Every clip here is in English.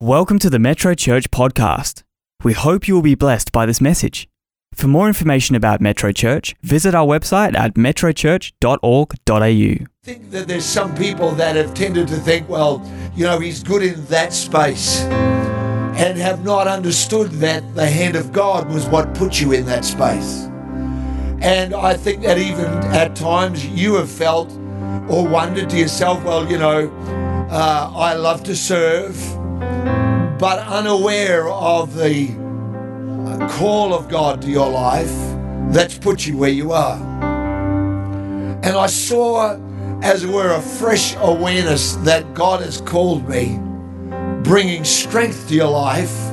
Welcome to the Metro Church podcast. We hope you will be blessed by this message. For more information about Metro Church, visit our website at metrochurch.org.au. I think that there's some people that have tended to think, well, you know, he's good in that space and have not understood that the hand of God was what put you in that space. And I think that even at times you have felt or wondered to yourself, well, you know, uh, I love to serve, but unaware of the uh, call of God to your life that's put you where you are. And I saw, as it were, a fresh awareness that God has called me, bringing strength to your life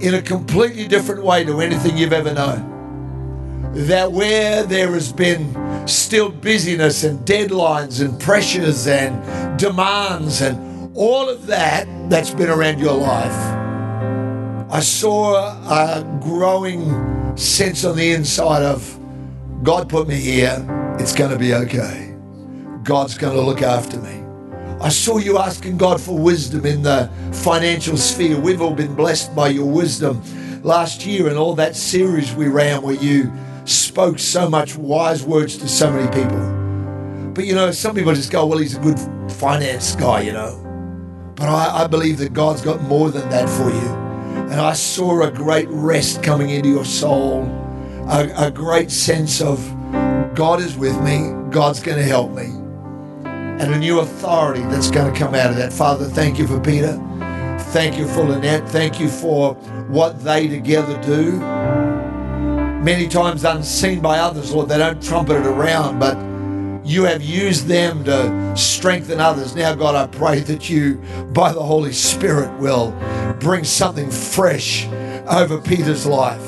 in a completely different way to anything you've ever known. That where there has been still busyness and deadlines and pressures and demands and all of that that's been around your life, I saw a growing sense on the inside of God put me here, it's going to be okay. God's going to look after me. I saw you asking God for wisdom in the financial sphere. We've all been blessed by your wisdom last year and all that series we ran where you spoke so much wise words to so many people. But you know, some people just go, well, he's a good finance guy, you know. But I, I believe that God's got more than that for you. And I saw a great rest coming into your soul, a, a great sense of God is with me, God's going to help me, and a new authority that's going to come out of that. Father, thank you for Peter. Thank you for Lynette. Thank you for what they together do. Many times unseen by others, Lord, they don't trumpet it around, but you have used them to strengthen others. Now, God, I pray that you, by the Holy Spirit, will bring something fresh over Peter's life.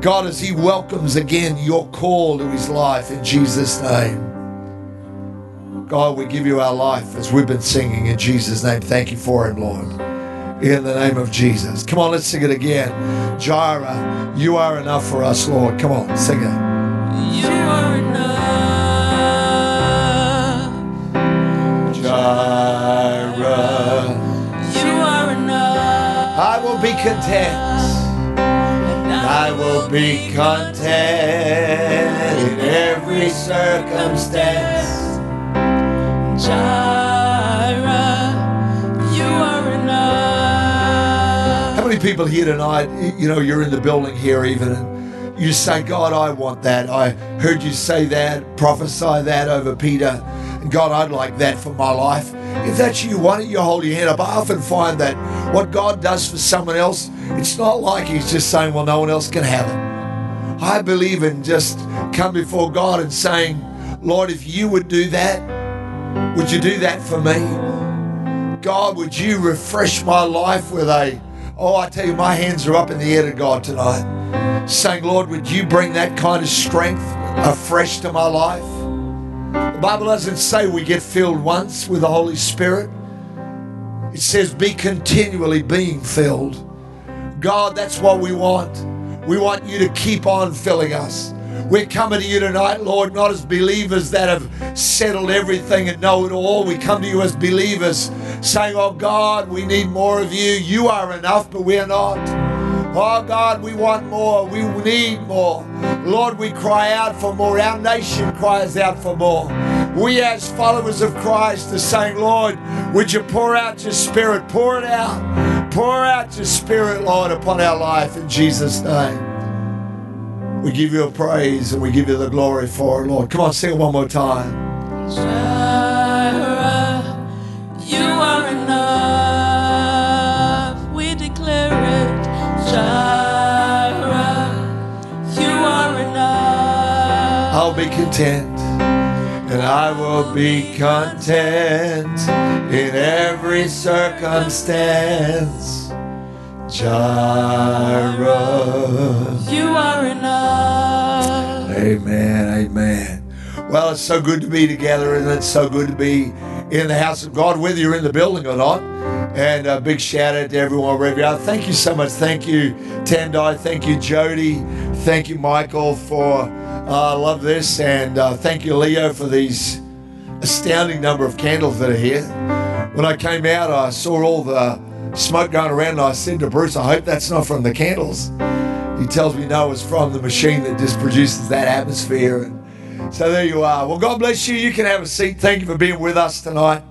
God, as he welcomes again your call to his life in Jesus' name. God, we give you our life as we've been singing in Jesus' name. Thank you for it, Lord. In the name of Jesus. Come on, let's sing it again. Jireh, you are enough for us, Lord. Come on, sing it. You are enough. Jireh, You are enough. I will be content. I will be content in every circumstance. Jireh, you are enough. How many people here tonight, you know, you're in the building here even, and you say, God, I want that. I heard you say that, prophesy that over Peter. God, I'd like that for my life. If that's you, why don't you hold your hand up? I often find that what God does for someone else, it's not like He's just saying, well, no one else can have it. I believe in just come before God and saying, Lord, if you would do that, would you do that for me? God, would you refresh my life with a, oh, I tell you, my hands are up in the air to God tonight, saying, Lord, would you bring that kind of strength afresh to my life? The Bible doesn't say we get filled once with the Holy Spirit. It says be continually being filled. God, that's what we want. We want you to keep on filling us. We're coming to you tonight, Lord, not as believers that have settled everything and know it all. We come to you as believers saying, Oh God, we need more of you. You are enough, but we're not. Oh God, we want more. We need more. Lord, we cry out for more. Our nation cries out for more. We, as followers of Christ, are saying, Lord, would you pour out your spirit? Pour it out. Pour out your spirit, Lord, upon our life in Jesus' name. We give you a praise and we give you the glory for it, Lord. Come on, sing it one more time. Be content and I will be content in every circumstance. Jireh. You are enough. Amen. Amen. Well, it's so good to be together, and it's so good to be in the house of God, whether you're in the building or not. And a big shout out to everyone wherever you are. Thank you so much. Thank you, Tandai. Thank you, Jody. Thank you, Michael, for uh, I love this, and uh, thank you, Leo, for these astounding number of candles that are here. When I came out, I saw all the smoke going around. And I said to Bruce, I hope that's not from the candles. He tells me no, it's from the machine that just produces that atmosphere. And so there you are. Well, God bless you. You can have a seat. Thank you for being with us tonight.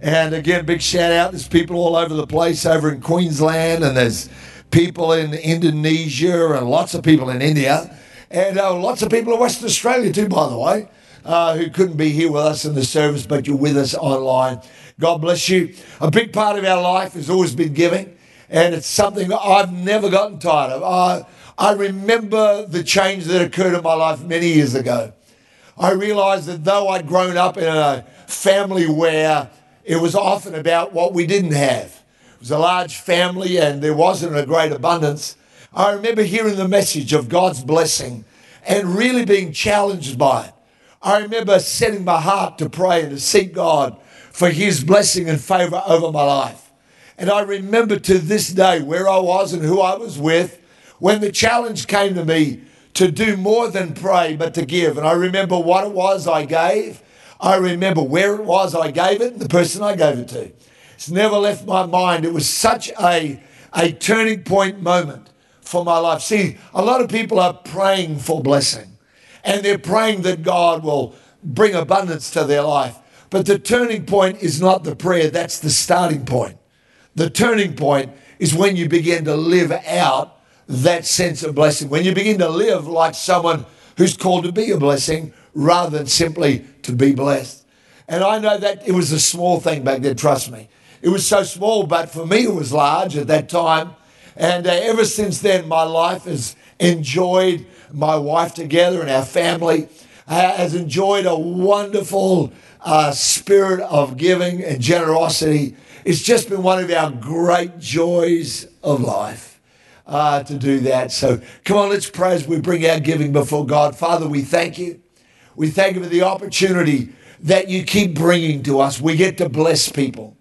And again, big shout out. There's people all over the place over in Queensland, and there's people in Indonesia, and lots of people in India, and uh, lots of people in Western Australia too, by the way, uh, who couldn't be here with us in the service, but you're with us online. God bless you. A big part of our life has always been giving, and it's something I've never gotten tired of. I, I remember the change that occurred in my life many years ago. I realized that though I'd grown up in a family where it was often about what we didn't have, it was a large family and there wasn't a great abundance. I remember hearing the message of God's blessing and really being challenged by it. I remember setting my heart to pray and to seek God for His blessing and favor over my life. And I remember to this day where I was and who I was with when the challenge came to me to do more than pray, but to give. And I remember what it was I gave. I remember where it was I gave it and the person I gave it to. It's never left my mind. It was such a, a turning point moment for my life. See, a lot of people are praying for blessing and they're praying that God will bring abundance to their life. But the turning point is not the prayer, that's the starting point. The turning point is when you begin to live out that sense of blessing, when you begin to live like someone who's called to be a blessing rather than simply to be blessed. And I know that it was a small thing back then, trust me. It was so small, but for me it was large at that time. And uh, ever since then, my life has enjoyed my wife together and our family uh, has enjoyed a wonderful uh, spirit of giving and generosity. It's just been one of our great joys of life uh, to do that. So come on, let's pray as we bring our giving before God. Father, we thank you. We thank you for the opportunity that you keep bringing to us. We get to bless people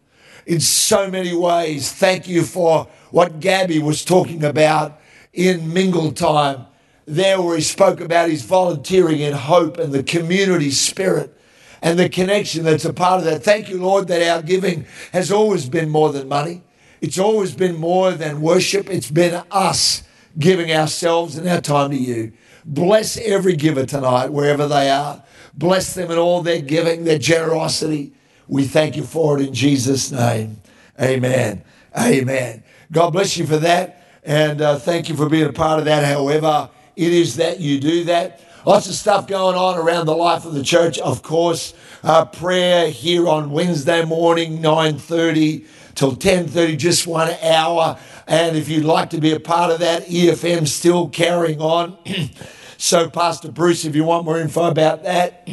in so many ways. Thank you for what Gabby was talking about in Mingle Time there where he spoke about his volunteering in hope and the community spirit and the connection that's a part of that. Thank you, Lord, that our giving has always been more than money. It's always been more than worship. It's been us giving ourselves and our time to you. Bless every giver tonight, wherever they are. Bless them in all their giving, their generosity. We thank you for it in Jesus' name. Amen. Amen. God bless you for that. And uh, thank you for being a part of that. However, it is that you do that. Lots of stuff going on around the life of the church. Of course, uh, prayer here on Wednesday morning, 9.30 till 10.30, just one hour. And if you'd like to be a part of that, EFM still carrying on. so, Pastor Bruce, if you want more info about that,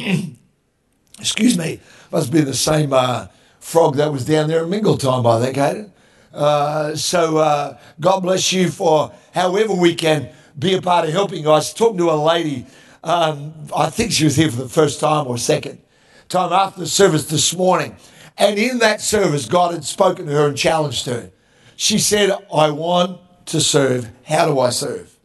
excuse me, must be the same uh, frog that was down there at Mingle time, I think, Hayden. Uh, so, uh, God bless you for however we can be a part of helping. Was talking to a lady, um, I think she was here for the first time or second time after the service this morning. And in that service, God had spoken to her and challenged her. She said, I want to serve. How do I serve?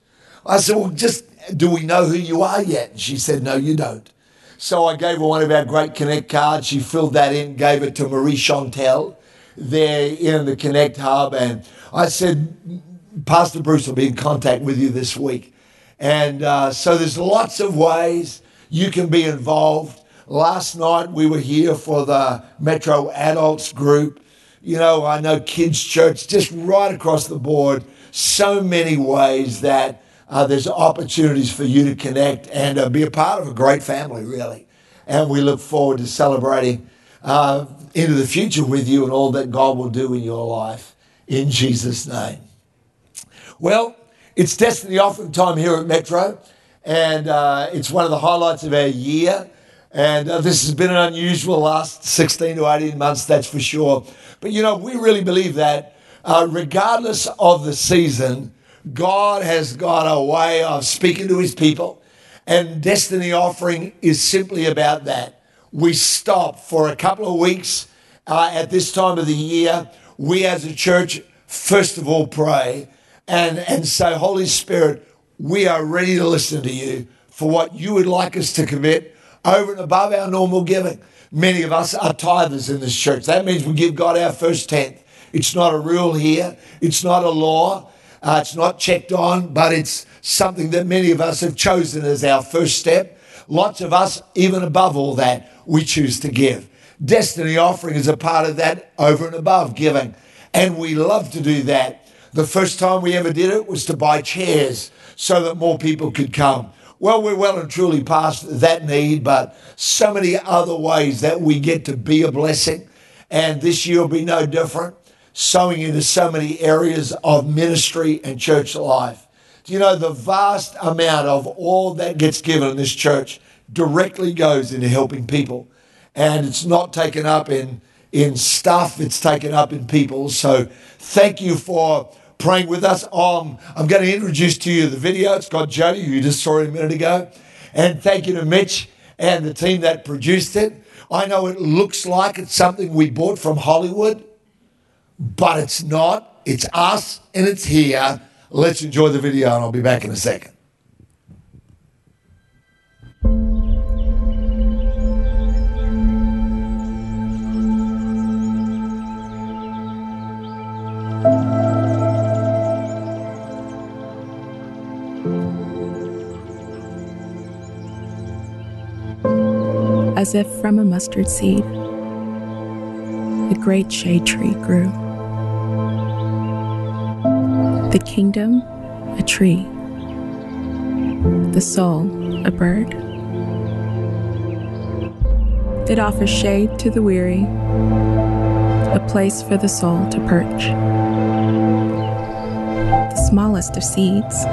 I said, Well, just do we know who you are yet? And she said, No, you don't. So I gave her one of our Great Connect cards. She filled that in, gave it to Marie Chantel there in the Connect Hub. And I said, Pastor Bruce will be in contact with you this week. And uh, so there's lots of ways you can be involved. Last night we were here for the Metro Adults group. You know, I know Kids Church, just right across the board, so many ways that uh, there's opportunities for you to connect and uh, be a part of a great family, really. And we look forward to celebrating uh, into the future with you and all that God will do in your life. In Jesus' name. Well, it's Destiny Offering Time here at Metro, and uh, it's one of the highlights of our year. And uh, this has been an unusual last 16 to 18 months, that's for sure. But you know, we really believe that uh, regardless of the season, God has got a way of speaking to his people. And Destiny Offering is simply about that. We stop for a couple of weeks uh, at this time of the year. We as a church, first of all, pray and, and say, Holy Spirit, we are ready to listen to you for what you would like us to commit over and above our normal giving. Many of us are tithers in this church. That means we give God our first tenth. It's not a rule here. It's not a law. Uh, it's not checked on, but it's something that many of us have chosen as our first step. Lots of us, even above all that, we choose to give. Destiny offering is a part of that over and above giving. And we love to do that. The first time we ever did it was to buy chairs so that more people could come. Well, we're well and truly past that need, but so many other ways that we get to be a blessing. And this year will be no different, sowing into so many areas of ministry and church life. Do you know the vast amount of all that gets given in this church directly goes into helping people? And it's not taken up in, in stuff, it's taken up in people. So thank you for praying with us. Um, I'm going to introduce to you the video. It's got Jody, you just saw it a minute ago. And thank you to Mitch and the team that produced it. I know it looks like it's something we bought from Hollywood, but it's not. It's us and it's here. Let's enjoy the video, and I'll be back in a second. as if from a mustard seed. A great shade tree grew. The kingdom, a tree. The soul, a bird. It offers shade to the weary, a place for the soul to perch. The smallest of seeds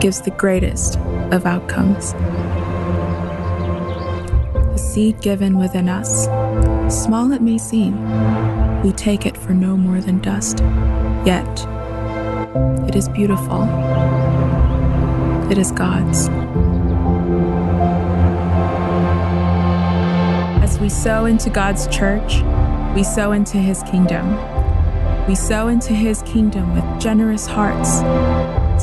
gives the greatest of outcomes The seed given within us. Small it may seem, we take it for no more than dust. Yet, it is beautiful. It is God's. As we sow into God's church, we sow into His kingdom. We sow into His kingdom with generous hearts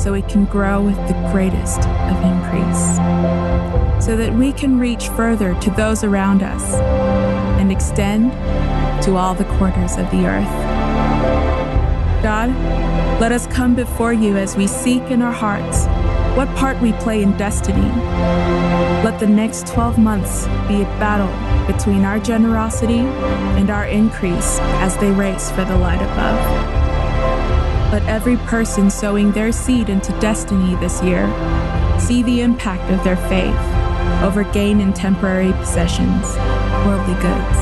so it can grow with the greatest of increase so that we can reach further to those around us and extend to all the corners of the earth. God, let us come before you as we seek in our hearts what part we play in destiny. Let the next 12 months be a battle between our generosity and our increase as they race for the light above. Let every person sowing their seed into destiny this year see the impact of their faith over gain in temporary possessions, worldly goods.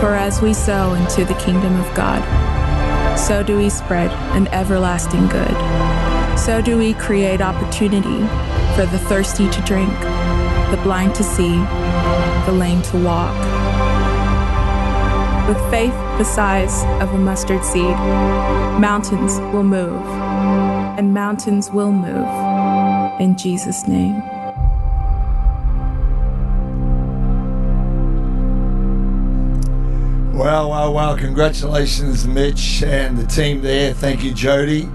For as we sow into the kingdom of God, so do we spread an everlasting good. So do we create opportunity for the thirsty to drink, the blind to see, the lame to walk. With faith the size of a mustard seed, mountains will move, and mountains will move in Jesus' name. Well, congratulations, Mitch and the team there. Thank you, Jody.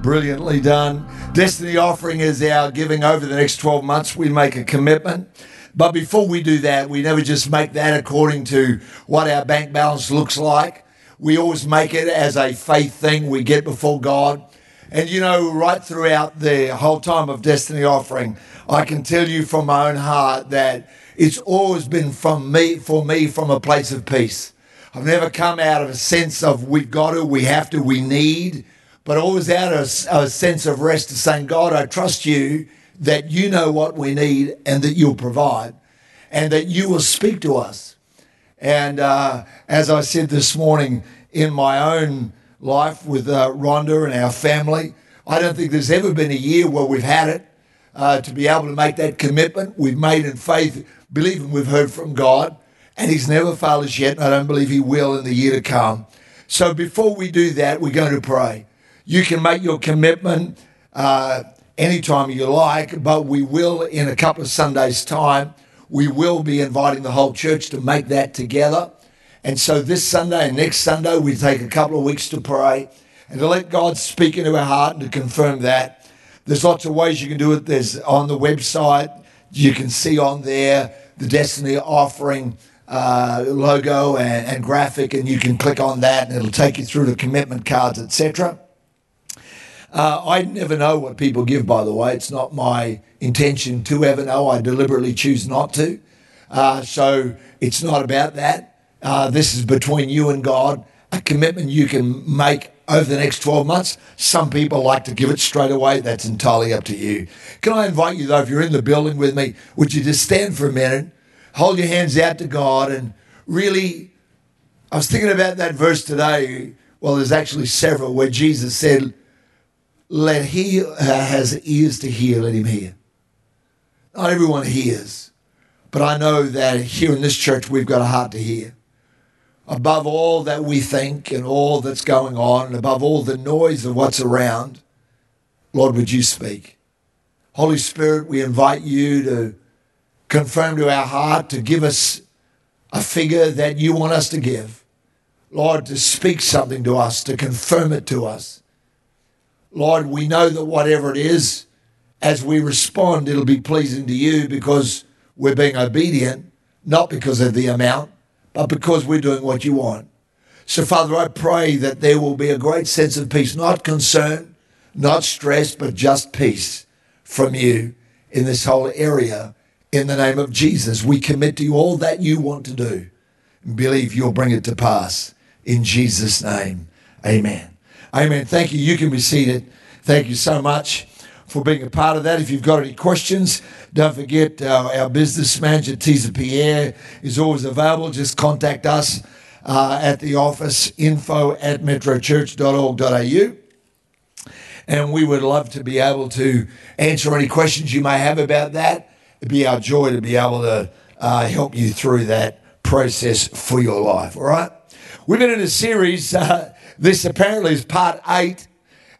Brilliantly done. Destiny Offering is our giving over the next 12 months. We make a commitment. But before we do that, we never just make that according to what our bank balance looks like. We always make it as a faith thing we get before God. And you know, right throughout the whole time of Destiny Offering, I can tell you from my own heart that it's always been from me, for me, from a place of peace. I've never come out of a sense of we've got to, we have to, we need, but always out of a sense of rest of saying, God, I trust you that you know what we need and that you'll provide and that you will speak to us. And uh, as I said this morning in my own life with uh, Rhonda and our family, I don't think there's ever been a year where we've had it uh, to be able to make that commitment. We've made in faith, believing we've heard from God and he's never failed us yet, I don't believe he will in the year to come. So before we do that, we're going to pray. You can make your commitment uh, anytime you like, but we will, in a couple of Sundays' time, we will be inviting the whole church to make that together. And so this Sunday and next Sunday, we take a couple of weeks to pray and to let God speak into our heart and to confirm that. There's lots of ways you can do it. There's on the website, you can see on there the Destiny offering uh, logo and, and graphic, and you can click on that, and it'll take you through the commitment cards, etc. Uh, I never know what people give, by the way. It's not my intention to ever know. I deliberately choose not to. Uh, so it's not about that. Uh, this is between you and God, a commitment you can make over the next 12 months. Some people like to give it straight away. That's entirely up to you. Can I invite you, though, if you're in the building with me, would you just stand for a minute, hold your hands out to God, and really, I was thinking about that verse today. Well, there's actually several where Jesus said, let he who has ears to hear, let him hear. Not everyone hears, but I know that here in this church we've got a heart to hear. Above all that we think and all that's going on, and above all the noise of what's around, Lord, would you speak? Holy Spirit, we invite you to confirm to our heart, to give us a figure that you want us to give. Lord, to speak something to us, to confirm it to us. Lord, we know that whatever it is, as we respond, it'll be pleasing to you because we're being obedient, not because of the amount, but because we're doing what you want. So, Father, I pray that there will be a great sense of peace, not concern, not stress, but just peace from you in this whole area. In the name of Jesus, we commit to you all that you want to do and believe you'll bring it to pass. In Jesus' name, amen. Amen. Thank you. You can be seated. Thank you so much for being a part of that. If you've got any questions, don't forget uh, our business manager, Tisa Pierre, is always available. Just contact us uh, at the office, info at metrochurch.org.au. And we would love to be able to answer any questions you may have about that. It'd be our joy to be able to uh, help you through that process for your life. All right? We've been in a series uh, this apparently is part eight,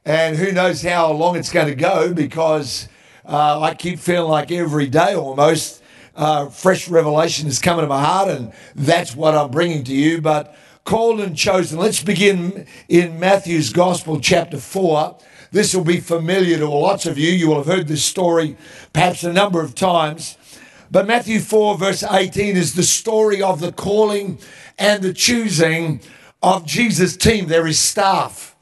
and who knows how long it's going to go because uh, I keep feeling like every day almost uh, fresh revelation is coming to my heart, and that's what I'm bringing to you. But called and chosen. Let's begin in Matthew's Gospel, chapter 4. This will be familiar to lots of you. You will have heard this story perhaps a number of times. But Matthew 4, verse 18, is the story of the calling and the choosing of Jesus' team. There is staff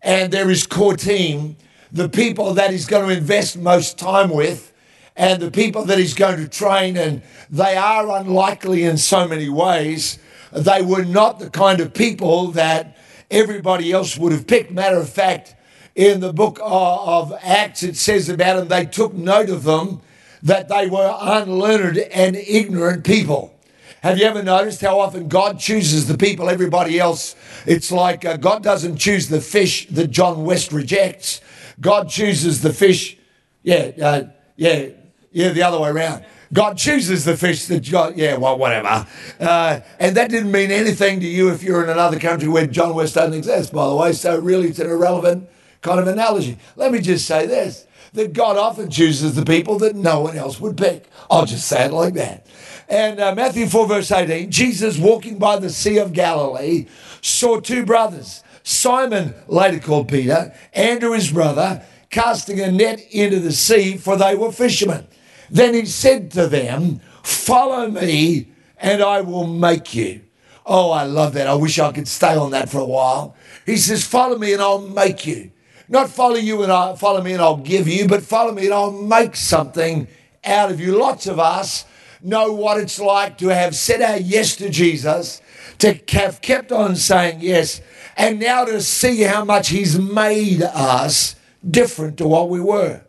and there is core team, the people that he's going to invest most time with and the people that he's going to train. And they are unlikely in so many ways. They were not the kind of people that everybody else would have picked. Matter of fact, in the book of Acts, it says about them, they took note of them that they were unlearned and ignorant people. Have you ever noticed how often God chooses the people everybody else? It's like uh, God doesn't choose the fish that John West rejects. God chooses the fish. Yeah, uh, yeah, yeah, the other way around. God chooses the fish that God, yeah, well, whatever. Uh, and that didn't mean anything to you if you're in another country where John West doesn't exist, by the way. So really, it's an irrelevant kind of analogy. Let me just say this that God often chooses the people that no one else would pick. I'll just say it like that. And uh, Matthew 4, verse 18 Jesus walking by the Sea of Galilee saw two brothers, Simon, later called Peter, Andrew, his brother, casting a net into the sea, for they were fishermen. Then he said to them, Follow me, and I will make you. Oh, I love that. I wish I could stay on that for a while. He says, Follow me, and I'll make you. Not follow you and I'll, follow me and I'll give you, but follow me and I'll make something out of you. Lots of us know what it's like to have said our yes to Jesus, to have kept on saying yes, and now to see how much He's made us different to what we were.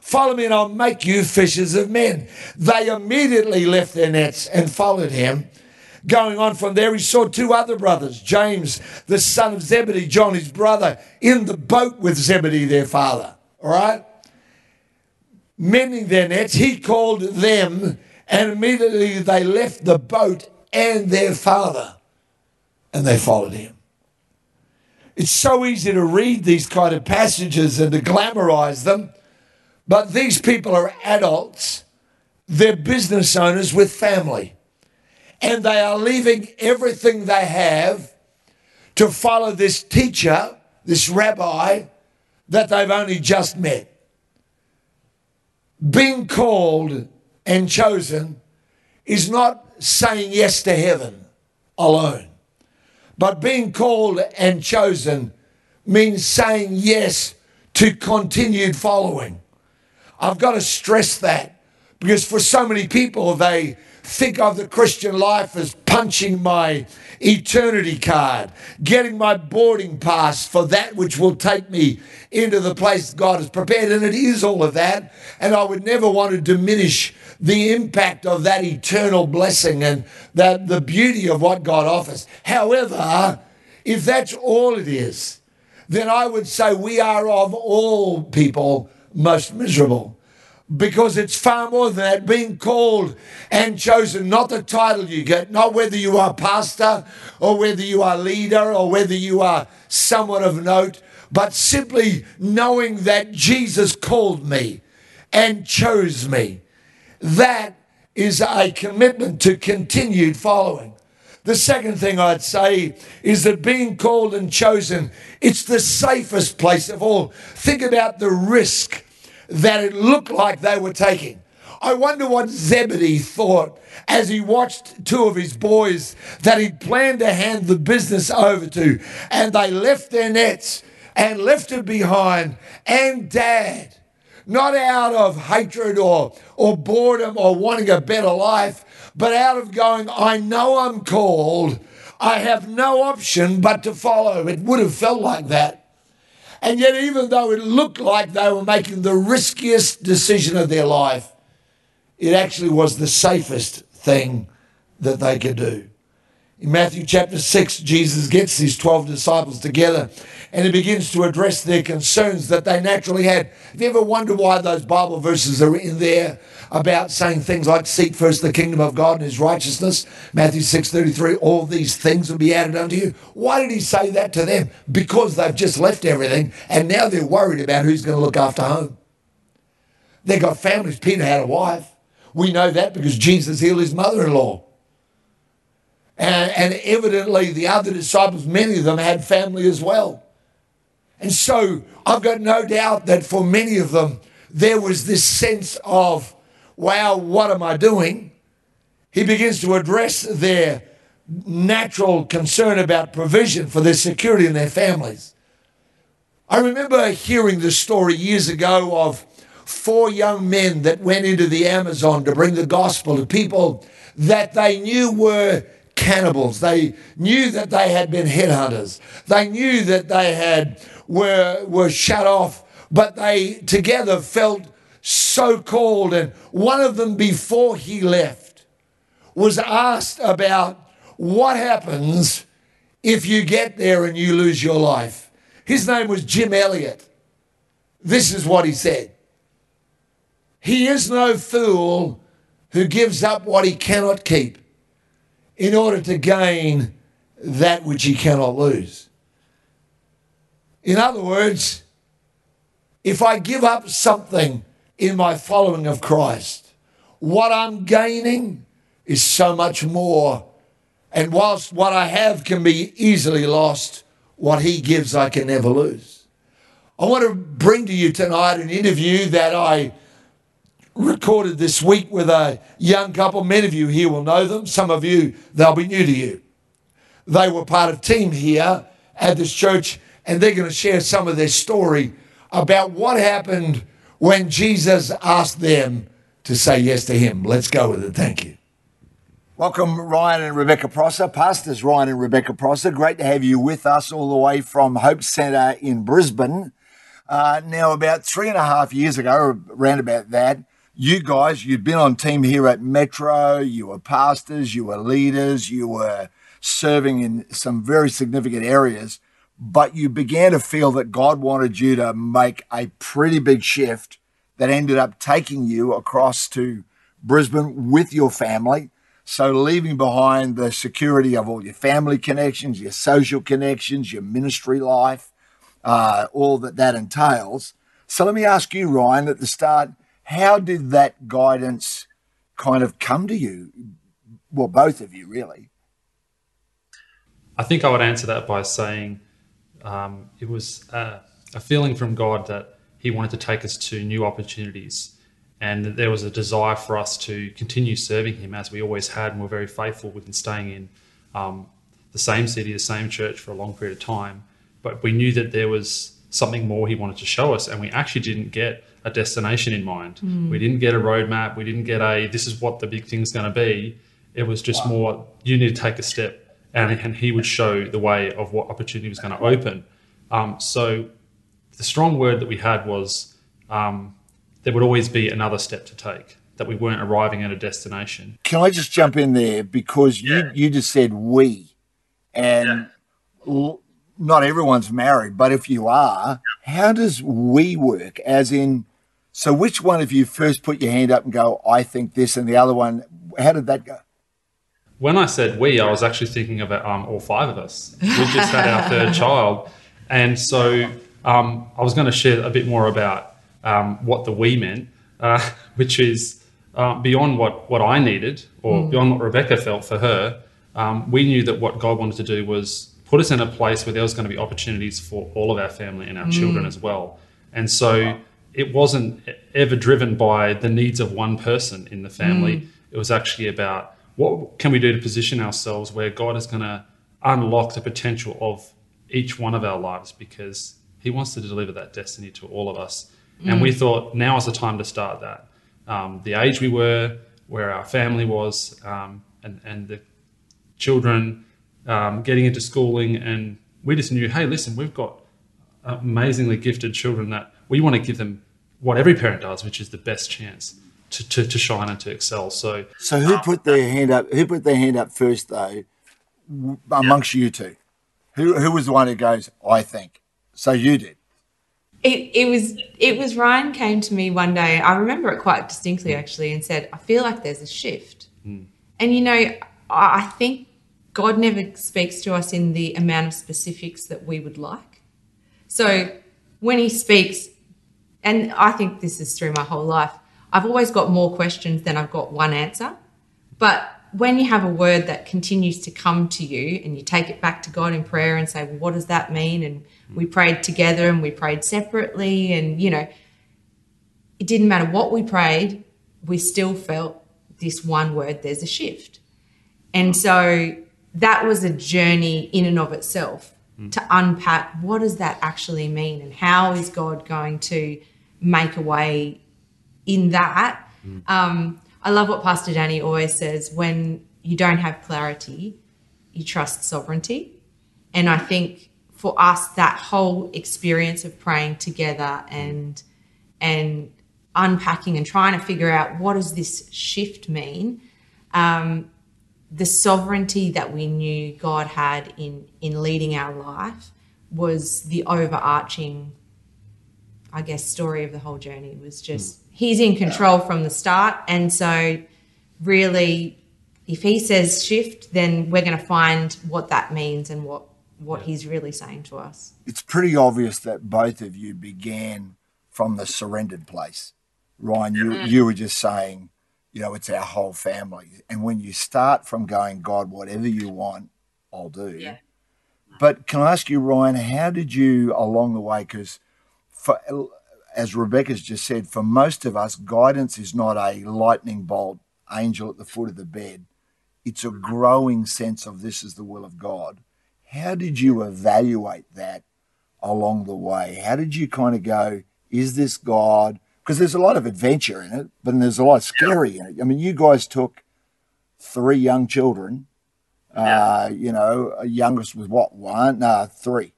Follow me and I'll make you fishers of men. They immediately left their nets and followed him. Going on from there, he saw two other brothers, James, the son of Zebedee, John, his brother, in the boat with Zebedee, their father. All right? Mending their nets, he called them and immediately they left the boat and their father and they followed him. It's so easy to read these kind of passages and to glamorize them, but these people are adults, they're business owners with family, and they are leaving everything they have to follow this teacher, this rabbi that they've only just met. Being called and chosen is not saying yes to heaven alone. But being called and chosen means saying yes to continued following. I've got to stress that because for so many people, they think of the Christian life as punching my eternity card, getting my boarding pass for that which will take me into the place God has prepared. And it is all of that. And I would never want to diminish the impact of that eternal blessing and that the beauty of what God offers. However, if that's all it is, then I would say we are of all people most miserable because it's far more than that. Being called and chosen, not the title you get, not whether you are pastor or whether you are leader or whether you are someone of note, but simply knowing that Jesus called me and chose me. That is a commitment to continued following. The second thing I'd say is that being called and chosen, it's the safest place of all. Think about the risk that it looked like they were taking. I wonder what Zebedee thought as he watched two of his boys that he'd planned to hand the business over to, and they left their nets and left it behind. And dad, not out of hatred or, or boredom or wanting a better life, but out of going, I know I'm called. I have no option but to follow. It would have felt like that. And yet, even though it looked like they were making the riskiest decision of their life, it actually was the safest thing that they could do. In Matthew chapter 6, Jesus gets his 12 disciples together and he begins to address their concerns that they naturally had. Have you ever wondered why those Bible verses are in there about saying things like seek first the kingdom of God and his righteousness? Matthew 6:33, all these things will be added unto you. Why did he say that to them? Because they've just left everything and now they're worried about who's going to look after home. They've got families. Peter had a wife. We know that because Jesus healed his mother-in-law. And, and evidently, the other disciples, many of them had family as well. And so I've got no doubt that for many of them, there was this sense of, wow, what am I doing? He begins to address their natural concern about provision for their security and their families. I remember hearing the story years ago of four young men that went into the Amazon to bring the gospel to people that they knew were cannibals. They knew that they had been headhunters. They knew that they had were were shut off, but they together felt so called. And one of them, before he left, was asked about what happens if you get there and you lose your life. His name was Jim Elliot. This is what he said. He is no fool who gives up what he cannot keep in order to gain that which he cannot lose. In other words, if I give up something in my following of Christ, what I'm gaining is so much more. And whilst what I have can be easily lost, what he gives I can never lose. I want to bring to you tonight an interview that I recorded this week with a young couple. Many of you here will know them. Some of you, they'll be new to you. They were part of team here at this church, and they're going to share some of their story about what happened when Jesus asked them to say yes to him. Let's go with it. Thank you. Welcome, Ryan and Rebecca Prosser, pastors Ryan and Rebecca Prosser. Great to have you with us all the way from Hope Centre in Brisbane. Uh, now, about three and a half years ago, around about that, you guys, you'd been on team here at Metro, you were pastors, you were leaders, you were serving in some very significant areas, but you began to feel that God wanted you to make a pretty big shift that ended up taking you across to Brisbane with your family. So leaving behind the security of all your family connections, your social connections, your ministry life, uh, all that that entails. So let me ask you, Ryan, at the start, how did that guidance kind of come to you? Well, both of you, really. I think I would answer that by saying um, it was a feeling from God that He wanted to take us to new opportunities. and that there was a desire for us to continue serving Him as we always had, and we're very faithful with staying in um, the same city, the same church for a long period of time. But we knew that there was something more He wanted to show us, and we actually didn't get a destination in mind. We didn't get a roadmap. We didn't get a this is what the big thing's going to be. It was just more you need to take a step, and, and He would show the way of what opportunity was going to open. Um, so the strong word that we had was um, there would always be another step to take. That we weren't arriving at a destination. Can I just jump in there because you you just said we, and l- not everyone's married, but if you are, how does we work? As in, so which one of you first put your hand up and go, I think this, and the other one, how did that go? When I said we, I was actually thinking about um, all five of us. We just had our third child, and so um, I was going to share a bit more about um, what the we meant, uh, which is uh, beyond what what I needed or beyond what Rebecca felt for her. Um, we knew that what God wanted to do was put us in a place where there was going to be opportunities for all of our family and our children as well. And so it wasn't ever driven by the needs of one person in the family. It was actually about what can we do to position ourselves where God is going to unlock the potential of each one of our lives because He wants to deliver that destiny to all of us. And we thought now is the time to start that. Um, the age we were, where our family was, um, and, and the children um, getting into schooling, and we just knew, hey, listen, we've got amazingly gifted children that we want to give them what every parent does, which is the best chance to, to, to shine and to excel. So So who um, put their hand up? Who put their hand up first, though, w- amongst you two? Who who was the one who goes? I think. So you did. It, it was it was Ryan came to me one day. I remember it quite distinctly mm. actually, and said, "I feel like there's a shift." Mm. And you know, I I think God never speaks to us in the amount of specifics that we would like. So when He speaks, and I think this is through my whole life, I've always got more questions than I've got one answer. But when you have a word that continues to come to you and you take it back to God in prayer and say, well, what does that mean? And we prayed together and we prayed separately. And, you know, it didn't matter what we prayed, we still felt this one word, there's a shift. And so that was a journey in and of itself to unpack what does that actually mean and how is God going to make a way in that. Um, I love what Pastor Danny always says when you don't have clarity, you trust sovereignty. And I think for us, that whole experience of praying together and and unpacking and trying to figure out what does this shift mean, um, the sovereignty that we knew God had in in leading our life was the overarching I guess, story of the whole journey was just hmm. he's in control from the start. And so, really, if he says shift, then we're going to find what that means and what, what he's really saying to us. It's pretty obvious that both of you began from the surrendered place. Ryan, you mm-hmm. you were just saying, you know, it's our whole family. And when you start from going, God, whatever you want, I'll do. Yeah. But can I ask you, Ryan, how did you along the way? Because for as Rebecca's just said, for most of us, guidance is not a lightning bolt angel at the foot of the bed. It's a growing sense of this is the will of God. How did you evaluate that along the way? How did you kind of go, is this God? Because there's a lot of adventure in it, but there's a lot of scary in it. I mean, you guys took three young children. Uh, you know, youngest was what, one? No, three.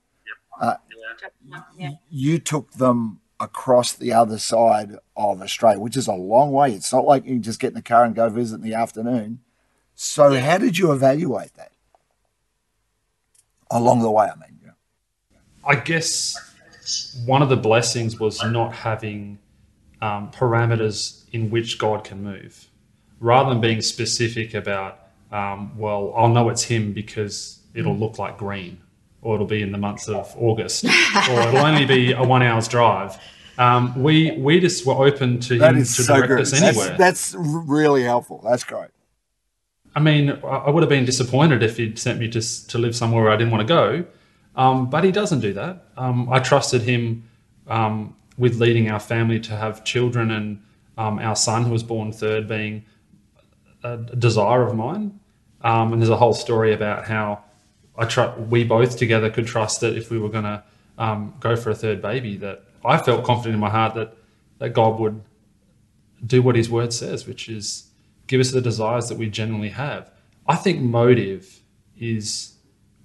Uh, you took them across the other side of Australia, which is a long way. It's not like you can just get in the car and go visit in the afternoon. So, how did you evaluate that along the way? I mean, yeah. I guess one of the blessings was not having um, parameters in which God can move, rather than being specific about, um, well, I'll know it's Him because it'll look like green, or it'll be in the months of August, or it'll only be a one hour's drive. Um, we we just were open to that Him to so direct good. us That's, anywhere. that's r- really helpful. That's great. I mean, I I would have been disappointed if he'd sent me to to live somewhere where I didn't want to go, um, but he doesn't do that. Um, I trusted him um, with leading our family to have children, and um, our son who was born third being a desire of mine. Um, and there's a whole story about how I tr- we both together could trust that if we were going to um, go for a third baby, that I felt confident in my heart that that God would do what His Word says, which is give us the desires that we genuinely have. I think motive is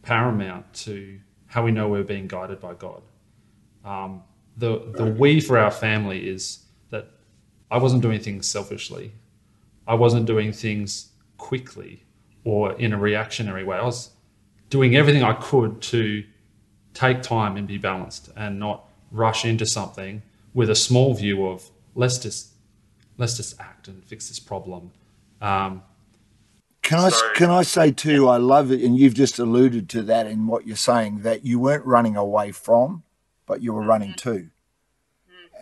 paramount to how we know we're being guided by God. Um, the the we for our family is that I wasn't doing things selfishly. I wasn't doing things quickly or in a reactionary way. I was doing everything I could to take time and be balanced and not rush into something with a small view of let's just let's just act and fix this problem. Um, can I can I say too? I love it, and you've just alluded to that in what you're saying that you weren't running away from, but you were running to.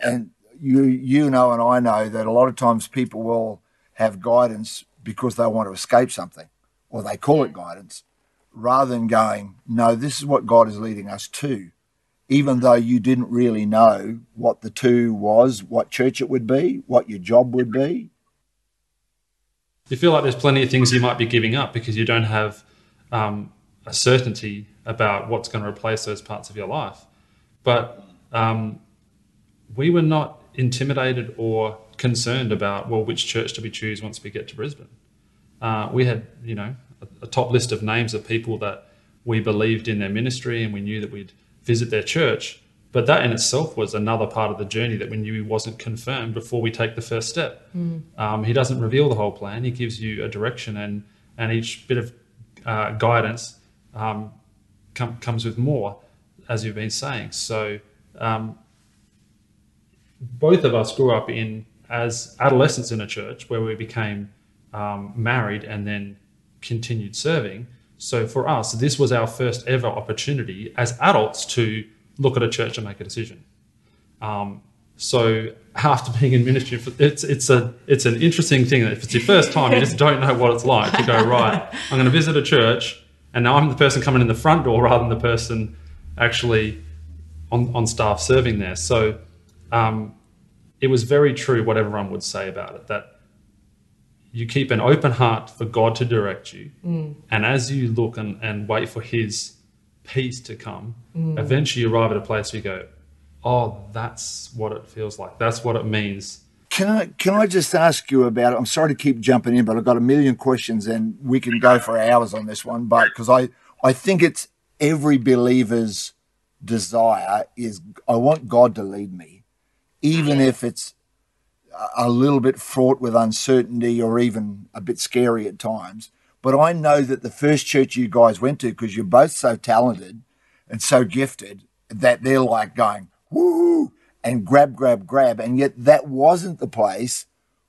And you you know, and I know that a lot of times people will have guidance because they want to escape something, or they call it guidance, rather than going, no, this is what God is leading us to even though you didn't really know what the two was, what church it would be, what your job would be? You feel like there's plenty of things you might be giving up because you don't have um, a certainty about what's going to replace those parts of your life. But um, we were not intimidated or concerned about, well, which church do we choose once we get to Brisbane? Uh, we had, you know, a, a top list of names of people that we believed in their ministry and we knew that we'd visit their church. But that in itself was another part of the journey that we knew he wasn't confirmed before we take the first step. Mm. Um, he doesn't reveal the whole plan. He gives you a direction, and and each bit of uh, guidance um, com- comes with more, as you've been saying. So um, both of us grew up in as adolescents in a church where we became um, married and then continued serving. So for us, this was our first ever opportunity as adults to look at a church and make a decision. Um, so after being in ministry, it's it's a it's an interesting thing if it's your first time, you just don't know what it's like to go right. I'm going to visit a church, and now I'm the person coming in the front door rather than the person actually on on staff serving there. So um, it was very true what everyone would say about it that you keep an open heart for God to direct you. Mm. And as you look and, and wait for His peace to come, mm. eventually you arrive at a place where you go, oh, that's what it feels like. That's what it means. Can I can I just ask you about it? I'm sorry to keep jumping in, but I've got a million questions and we can go for hours on this one. But because I, I think it's every believer's desire is I want God to lead me, even if it's a little bit fraught with uncertainty or even a bit scary at times. But I know that the first church you guys went to, because you're both so talented and so gifted, that they're like going, woo, and grab, grab, grab. And yet that wasn't the place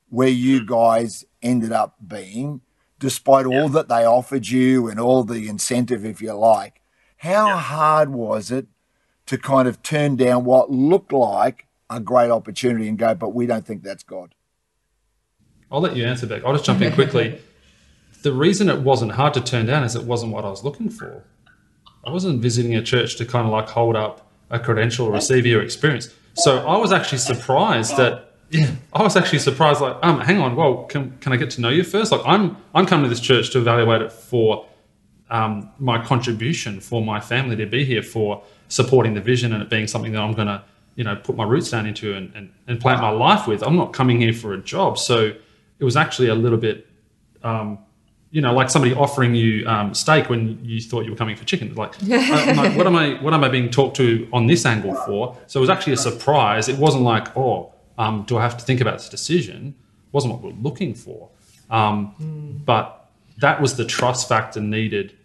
where you mm. guys ended up being, despite all that they offered you and all the incentive, if you like. How hard was it to kind of turn down what looked like a great opportunity and go, but we don't think that's God? I'll let you answer, Beck. I'll just jump in quickly. the reason it wasn't hard to turn down is it wasn't what I was looking for. I wasn't visiting a church to kind of like hold up a credential or receive your experience. So I was actually surprised that yeah, I was actually surprised. Like, um, hang on, well, can can I get to know you first? Like, I'm I'm coming to this church to evaluate it for um, my contribution for my family to be here for supporting the vision and it being something that I'm going to you know put my roots down into and, and, and plant my life with. I'm not coming here for a job. So it was actually a little bit um, you know, like somebody offering you um, steak when you thought you were coming for chicken. Like, like, what am I, what am I being talked to on this angle for? So it was actually a surprise. It wasn't like, oh, um, do I have to think about this decision? It wasn't what we we're looking for. Um, mm. But that was the trust factor needed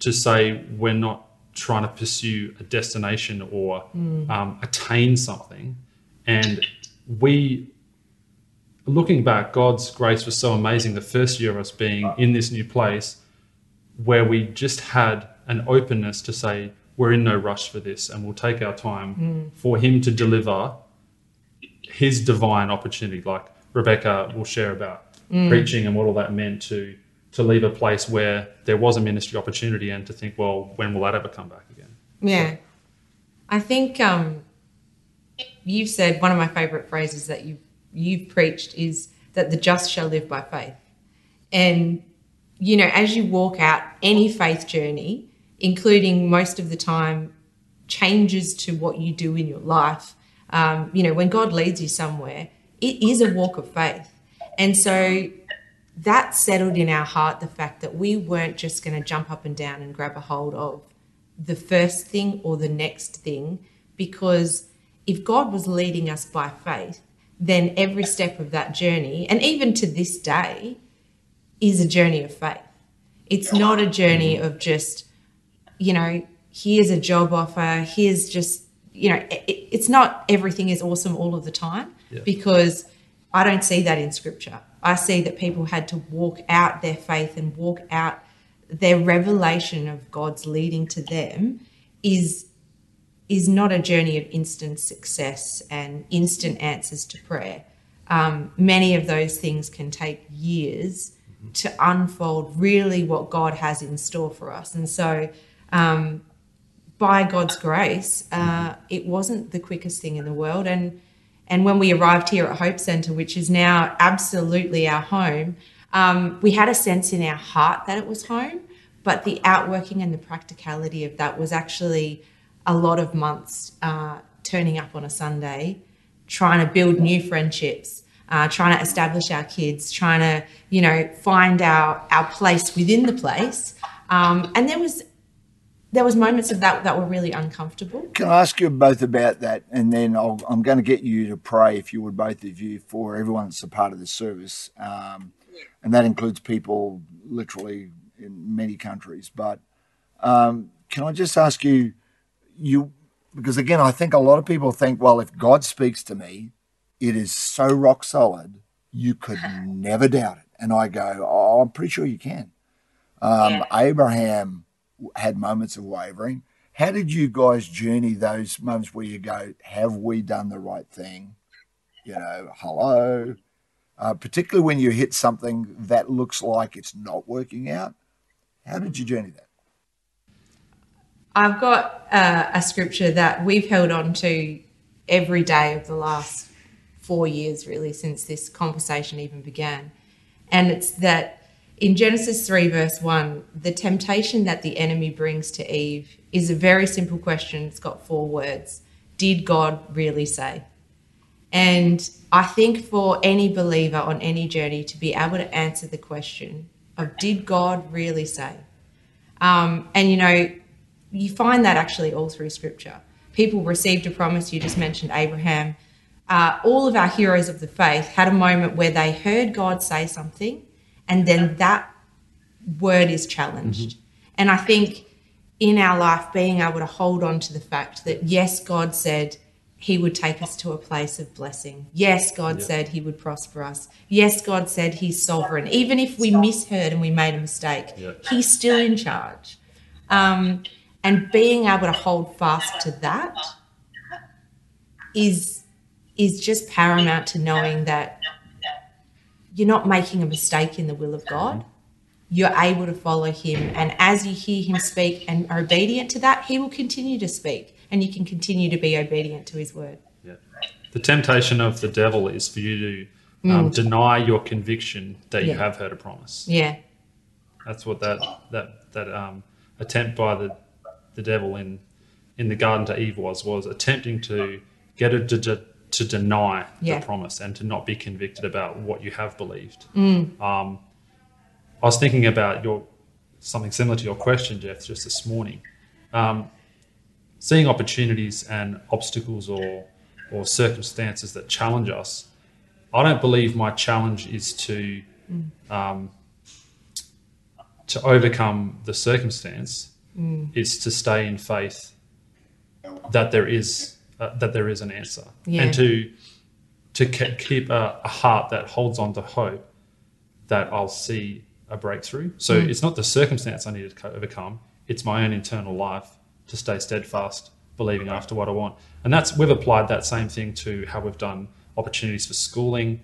to say we're not trying to pursue a destination or mm. um, attain something. And we, looking back, God's grace was so amazing the first year of us being in this new place where we just had an openness to say, we're in no rush for this and we'll take our time mm. for Him to deliver His divine opportunity. Like Rebecca will share about mm. preaching and what all that meant to to leave a place where there was a ministry opportunity and to think, well, when will that ever come back again? Yeah. I think um, you've said one of my favorite phrases that you've you've preached is that the just shall live by faith. And, you know, as you walk out any faith journey, including most of the time changes to what you do in your life, um, you know, when God leads you somewhere, it is a walk of faith. And so that settled in our heart the fact that we weren't just going to jump up and down and grab a hold of the first thing or the next thing, because if God was leading us by faith, then every step of that journey, and even to this day, is a journey of faith. It's not a journey mm-hmm. of just, you know, here's a job offer, here's just, you know, it, it's not everything is awesome all of the time Yeah. because I don't see that in scripture. I see that people had to walk out their faith and walk out their revelation of God's leading to them is is not a journey of instant success and instant answers to prayer. Um, many of those things can take years to unfold really what God has in store for us. And so, um, by God's grace, uh, it wasn't the quickest thing in the world. And and when we arrived here at Hope Centre, which is now absolutely our home, um, we had a sense in our heart that it was home, but the outworking and the practicality of that was actually a lot of months uh, turning up on a Sunday, trying to build new friendships, uh, trying to establish our kids, trying to you know find our our place within the place. Um, and there was there was moments of that that were really uncomfortable. Can I ask you both about that? And then I'll, I'm going to get you to pray, if you would, both of you, for everyone that's a part of the service. Um, and that includes people literally in many countries. But um, can I just ask you, you, because again, I think a lot of people think, well, if God speaks to me, it is so rock solid, you could never doubt it. And I go, oh, I'm pretty sure you can. Um, Abraham had moments of wavering. How did you guys journey those moments where you go, have we done the right thing? You know, hello. Uh, particularly when you hit something that looks like it's not working out. How did you journey that? I've got uh, a scripture that we've held on to every day of the last four years, really, since this conversation even began. And it's that in Genesis 3, verse 1, the temptation that the enemy brings to Eve is a very simple question. It's got four words Did God really say? And I think for any believer on any journey to be able to answer the question of Did God really say? Um, and you know, you find that actually all through scripture. People received a promise. You just mentioned Abraham. Uh, all of our heroes of the faith had a moment where they heard God say something, and then that word is challenged. And I think in our life, being able to hold on to the fact that yes, God said he would take us to a place of blessing. Yes, God said he would prosper us. Yes, God said he's sovereign. Even if we misheard and we made a mistake, Yeah. he's still in charge. Um, and being able to hold fast to that is is just paramount to knowing that you're not making a mistake in the will of God. You're able to follow Him, and as you hear Him speak and are obedient to that, He will continue to speak, and you can continue to be obedient to His word. Yeah. The temptation of the devil is for you to um, deny your conviction that you have heard a promise. Yeah, That's what that that that um, attempt by the the devil in in the garden to Eve was was attempting to get her to de- to deny Yeah. the promise and to not be convicted about what you have believed. Um, I was thinking about your something similar to your question, Geoff, just this morning. Um, seeing opportunities and obstacles or or circumstances that challenge us. I don't believe my challenge is to um, to overcome the circumstance is to stay in faith that there is uh, that there is an answer Yeah. and to to ke- keep a, a heart that holds on to hope that I'll see a breakthrough. So it's not the circumstance I need to overcome; it's my own internal life to stay steadfast, believing after what I want. And that's we've applied that same thing to how we've done opportunities for schooling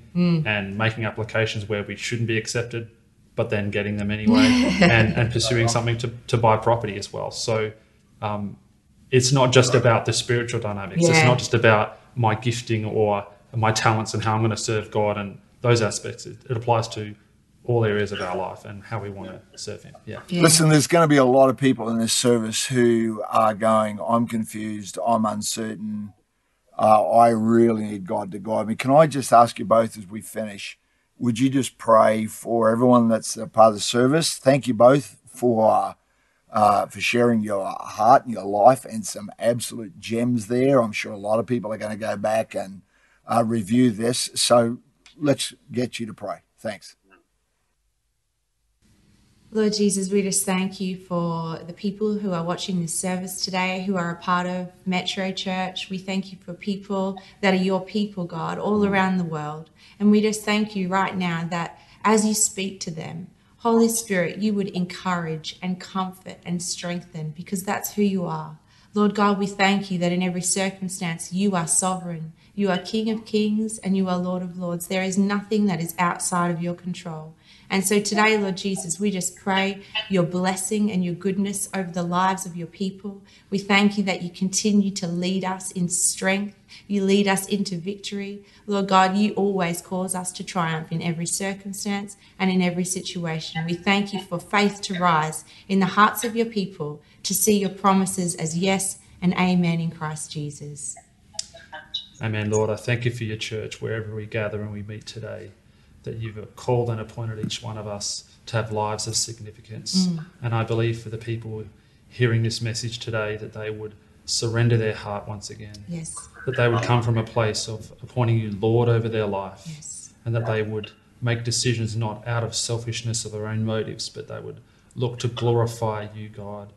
and making applications where we shouldn't be accepted, but then getting them anyway, and, and pursuing something to, to buy property as well. So um, it's not just about the spiritual dynamics. It's not just about my gifting or my talents and how I'm going to serve God and those aspects. It, it applies to all areas of our life and how we want to serve Him. Yeah. Yeah. Listen, there's going to be a lot of people in this service who are going, I'm confused, I'm uncertain, uh, I really need God to guide me. Can I just ask you both as we finish, would you just pray for everyone that's a part of the service? Thank you both for. Uh, for sharing your heart and your life and some absolute gems there. I'm sure a lot of people are going to go back and uh, review this. So let's get you to pray. Thanks. Lord Jesus, we just thank you for the people who are watching this service today, who are a part of Metro Church. We thank you for people that are your people, God, all around the world. And we just thank you right now that as you speak to them, Holy Spirit, you would encourage and comfort and strengthen because that's who you are. Lord God, we thank you that in every circumstance you are sovereign. You are King of kings and you are Lord of lords. There is nothing that is outside of your control. And so today, Lord Jesus, we just pray your blessing and your goodness over the lives of your people. We thank you that you continue to lead us in strength. You lead us into victory. Lord God, you always cause us to triumph in every circumstance and in every situation. We thank you for faith to rise in the hearts of your people to see your promises as yes and amen in Christ Jesus. Amen, Lord. I thank you for your church wherever we gather and we meet today, that you've called and appointed each one of us to have lives of significance. Mm. And I believe for the people hearing this message today that they would surrender their heart once again, Yes. that they would come from a place of appointing you Lord over their life, Yes. and that they would make decisions not out of selfishness or their own motives, but they would look to glorify you, God,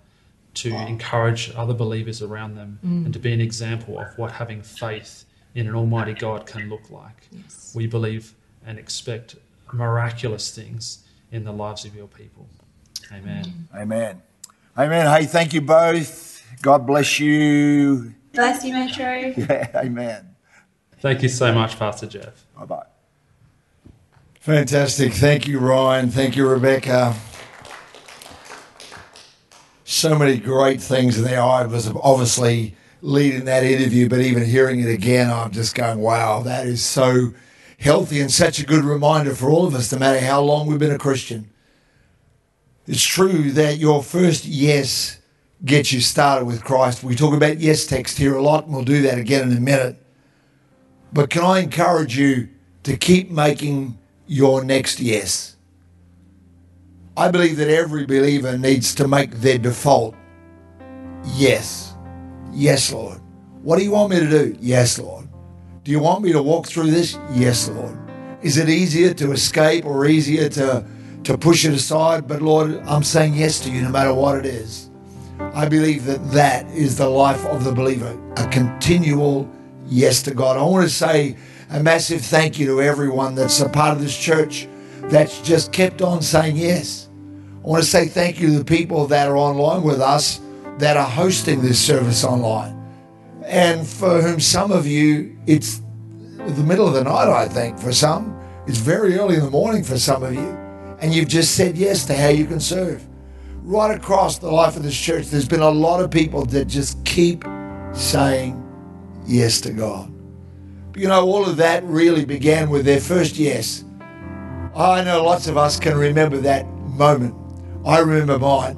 to encourage other believers around them, mm. and to be an example of what having faith in an Almighty God can look like. Yes. We believe and expect miraculous things in the lives of your people. Amen. Amen. Amen. Hey, thank you both. God bless you. Bless you, Metro. Yeah, amen. Thank you so much, Pastor Geoff. Bye bye. Fantastic. Thank you, Ryan. Thank you, Rebecca. So many great things in there. I was obviously leading that interview, but even hearing it again, I'm just going, wow, that is so healthy and such a good reminder for all of us, no matter how long we've been a Christian. It's true that your first yes gets you started with Christ. We talk about yes text here a lot, and we'll do that again in a minute. But can I encourage you to keep making your next yes? I believe that every believer needs to make their default yes. Yes, Lord. What do you want me to do? Yes, Lord. Do you want me to walk through this? Yes, Lord. Is it easier to escape or easier to, to push it aside? But Lord, I'm saying yes to you no matter what it is. I believe that that is the life of the believer, a continual yes to God. I want to say a massive thank you to everyone that's a part of this church that's just kept on saying yes. I want to say thank you to the people that are online with us that are hosting this service online. And for whom some of you, it's the middle of the night, I think, for some. It's very early in the morning for some of you. And you've just said yes to how you can serve. Right across the life of this church, there's been a lot of people that just keep saying yes to God. You know, all of that really began with their first yes. I know lots of us can remember that moment. I remember mine.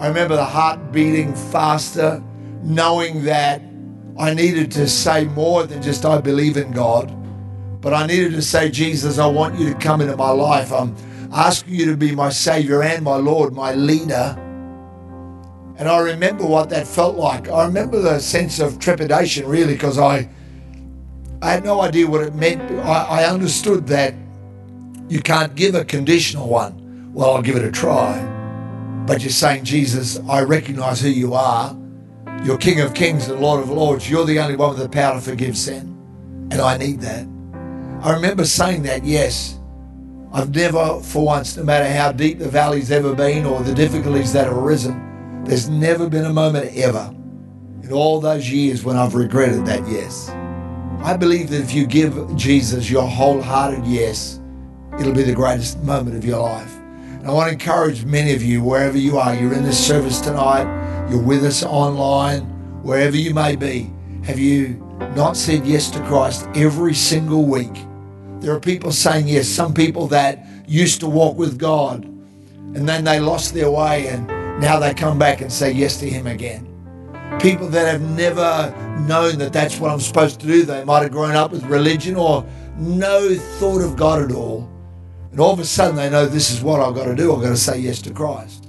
I remember the heart beating faster, knowing that I needed to say more than just I believe in God, but I needed to say, Jesus, I want you to come into my life. I'm asking you to be my Savior and my Lord, my leader. And I remember what that felt like. I remember the sense of trepidation, really, because I, I had no idea what it meant. I, I understood that you can't give a conditional one. Well, I'll give it a try. But you're saying, Jesus, I recognize who you are. You're King of Kings and Lord of Lords. You're the only one with the power to forgive sin. And I need that. I remember saying that, yes. I've never, for once, no matter how deep the valley's ever been or the difficulties that have arisen, there's never been a moment ever in all those years when I've regretted that yes. I believe that if you give Jesus your wholehearted yes, it'll be the greatest moment of your life. And I want to encourage many of you, wherever you are, you're in this service tonight, you're with us online, wherever you may be, Have you not said yes to Christ every single week? There are people saying yes, some people that used to walk with God and then they lost their way and now they come back and say yes to Him again. People that have never known that that's what I'm supposed to do. They might have grown up with religion or no thought of God at all. And all of a sudden they know this is what I've got to do. I've got to say yes to Christ.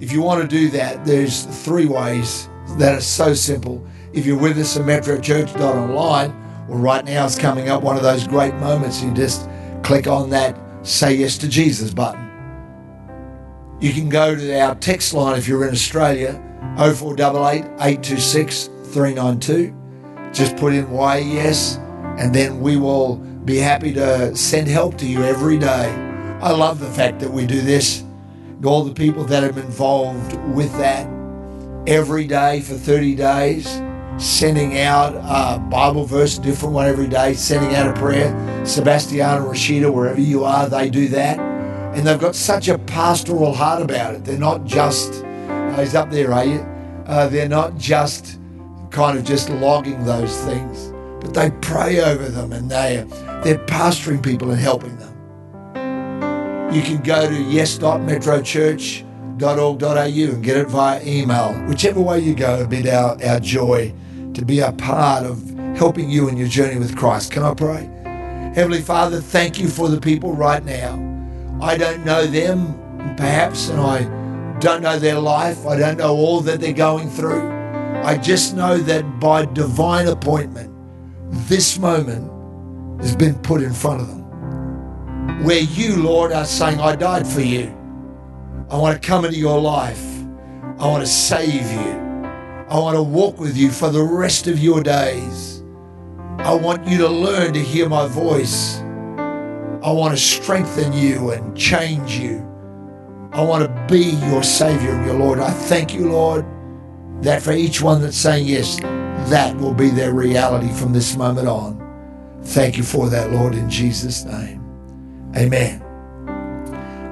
If you want to do that, there's three ways that are so simple. If you're with us at metrochurch.online, well, right now it's coming up one of those great moments. You just click on that Say Yes to Jesus button. You can go to our text line if you're in Australia, 0488 826 392. Just put in why yes, and then we will be happy to send help to you every day. I love the fact that we do this. All the people that have been involved with that every day for 30 days, sending out a Bible verse, different one every day, sending out a prayer. Sebastian and Rashida, wherever you are, they do that. And they've got such a pastoral heart about it. They're not just, oh, he's up there, are you? Uh, they're not just kind of just logging those things, but they pray over them and they, they're pastoring people and helping them. You can go to yes.metrochurch.org.au and get it via email. Whichever way you go, it'll be our, our joy to be a part of helping you in your journey with Christ. Can I pray? Heavenly Father, thank you for the people right now. I don't know them, perhaps, and I don't know their life. I don't know all that they're going through. I just know that by divine appointment, this moment has been put in front of them. Where you, Lord, are saying, I died for you. I want to come into your life. I want to save you. I want to walk with you for the rest of your days. I want you to learn to hear my voice. I want to strengthen you and change you. I want to be your Savior and your Lord. I thank you, Lord, that for each one that's saying yes, that will be their reality from this moment on. Thank you for that, Lord, in Jesus' name. Amen.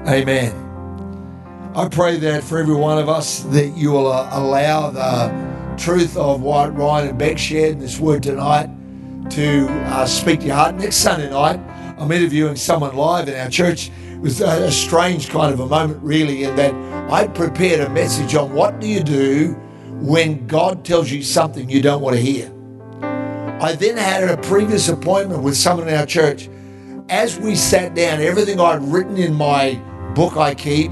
Amen. I pray that for every one of us that you will uh, allow the truth of what Ryan and Beck shared in this word tonight to uh, speak to your heart. Next Sunday night, I'm interviewing someone live in our church. It was a, a strange kind of a moment, really, in that I prepared a message on what do you do when God tells you something you don't want to hear. I then had a previous appointment with someone in our church. As we sat down, everything I'd written in my book I keep,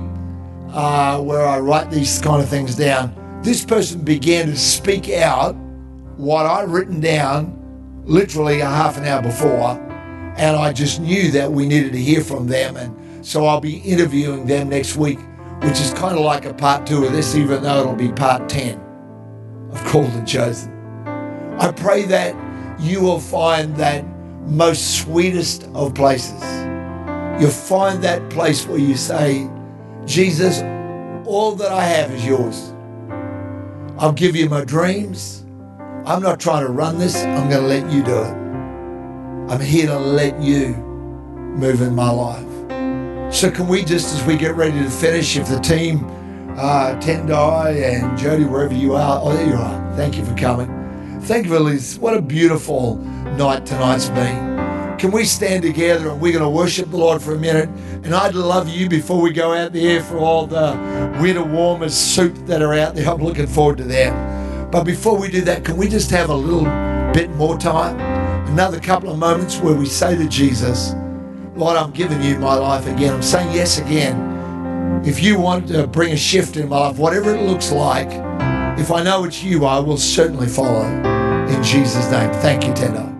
uh, where I write these kind of things down, this person began to speak out what I'd written down literally a half an hour before. And I just knew that we needed to hear from them. And so I'll be interviewing them next week, which is kind of like a part two of this, even though it'll be part 10 of Called and Chosen. I pray that you will find that most sweetest of places. You'll find that place where you say, Jesus, all that I have is yours. I'll give you my dreams. I'm not trying to run this, I'm going to let you do it. I'm here to let you move in my life. So, can we just, as we get ready to finish, if the team, uh, Tendai and Jody, wherever you are, oh, there you are. Thank you for coming. Thank you Liz. What a beautiful night tonight's been. Can we stand together and we're going to worship the Lord for a minute? And I'd love you before we go out there for all the winter warmers soup that are out there. I'm looking forward to that. But before we do that, can we just have a little bit more time? Another couple of moments where we say to Jesus, Lord, I'm giving you my life again. I'm saying yes again. If you want to bring a shift in my life, whatever it looks like, if I know it's you, I will certainly follow. In Jesus' name. Thank you, Tendo.